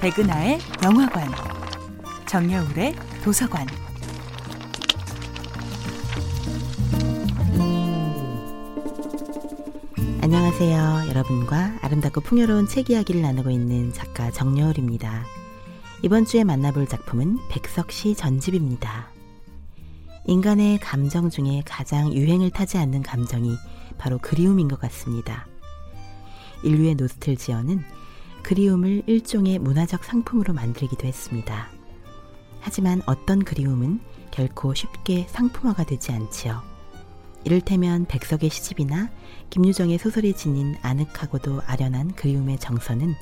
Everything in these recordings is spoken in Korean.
백은하의 영화관, 정여울의 도서관. 안녕하세요. 여러분과 아름답고 풍요로운 책 이야기를 나누고 있는 작가 정여울입니다. 이번 주에 만나볼 작품은 백석시 전집입니다. 인간의 감정 중에 가장 유행을 타지 않는 감정이 바로 그리움인 것 같습니다. 인류의 노스텔지어는 그리움을 일종의 문화적 상품으로 만들기도 했습니다. 하지만 어떤 그리움은 결코 쉽게 상품화가 되지 않지요. 이를테면 백석의 시집이나 김유정의 소설이 지닌 아늑하고도 아련한 그리움의 정서는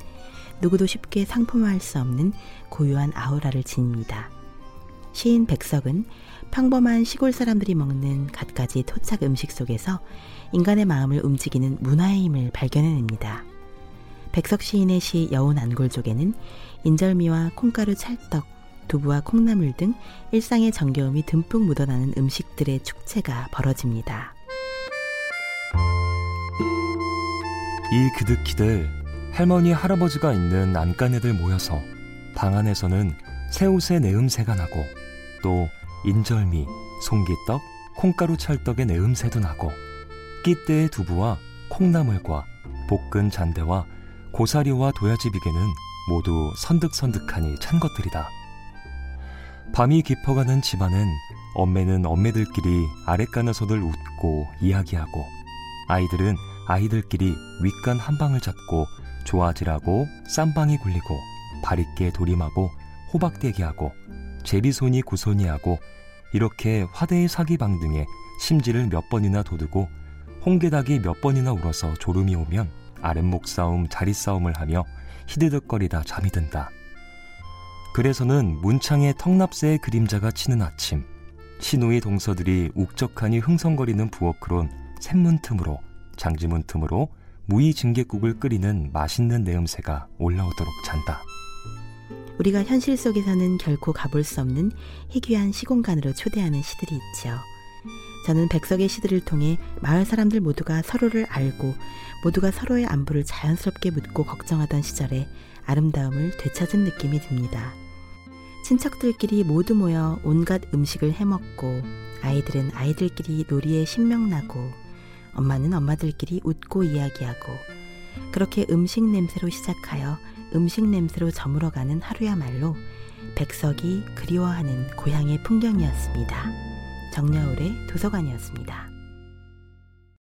누구도 쉽게 상품화할 수 없는 고유한 아우라를 지닙니다. 시인 백석은 평범한 시골 사람들이 먹는 갖가지 토착 음식 속에서 인간의 마음을 움직이는 문화의 힘을 발견해냅니다. 백석 시인의 시 여운 안골족에는 인절미와 콩가루 찰떡, 두부와 콩나물 등 일상의 정겨움이 듬뿍 묻어나는 음식들의 축제가 벌어집니다. 이 그득히들 할머니 할아버지가 있는 안간애들 모여서 방 안에서는 새 옷의 내음새가 나고 또 인절미, 송기떡, 콩가루 찰떡의 내음새도 나고 끼대의 두부와 콩나물과 볶은 잔대와 고사리와 도야지 비계는 모두 선득선득하니 찬 것들이다. 밤이 깊어가는 집안은 엄매는 엄매들끼리 아랫간 에서들 웃고 이야기하고 아이들은 아이들끼리 윗간 한 방을 잡고 좋아지라고 쌈방이 굴리고 바리깨 도림하고 호박대기하고 제비손이 구손이하고 이렇게 화대의 사기방 등에 심지를 몇 번이나 돋우고 홍게닭이 몇 번이나 울어서 졸음이 오면 아랫목 싸움, 자리 싸움을 하며 히드득거리다 잠이 든다. 그래서는 문창에 턱납새의 그림자가 치는 아침, 신우의 동서들이 욱적하니 흥성거리는 부엌으론 샘문 틈으로 장지문 틈으로 무이 증개국을 끓이는 맛있는 내음새가 올라오도록 잔다. 우리가 현실 속에서는 결코 가볼 수 없는 희귀한 시공간으로 초대하는 시들이 있죠. 저는 백석의 시들을 통해 마을 사람들 모두가 서로를 알고 모두가 서로의 안부를 자연스럽게 묻고 걱정하던 시절에 아름다움을 되찾은 느낌이 듭니다. 친척들끼리 모두 모여 온갖 음식을 해먹고 아이들은 아이들끼리 놀이에 신명나고 엄마는 엄마들끼리 웃고 이야기하고 그렇게 음식 냄새로 시작하여 음식 냄새로 저물어가는 하루야말로 백석이 그리워하는 고향의 풍경이었습니다. 정여울의 도서관이었습니다.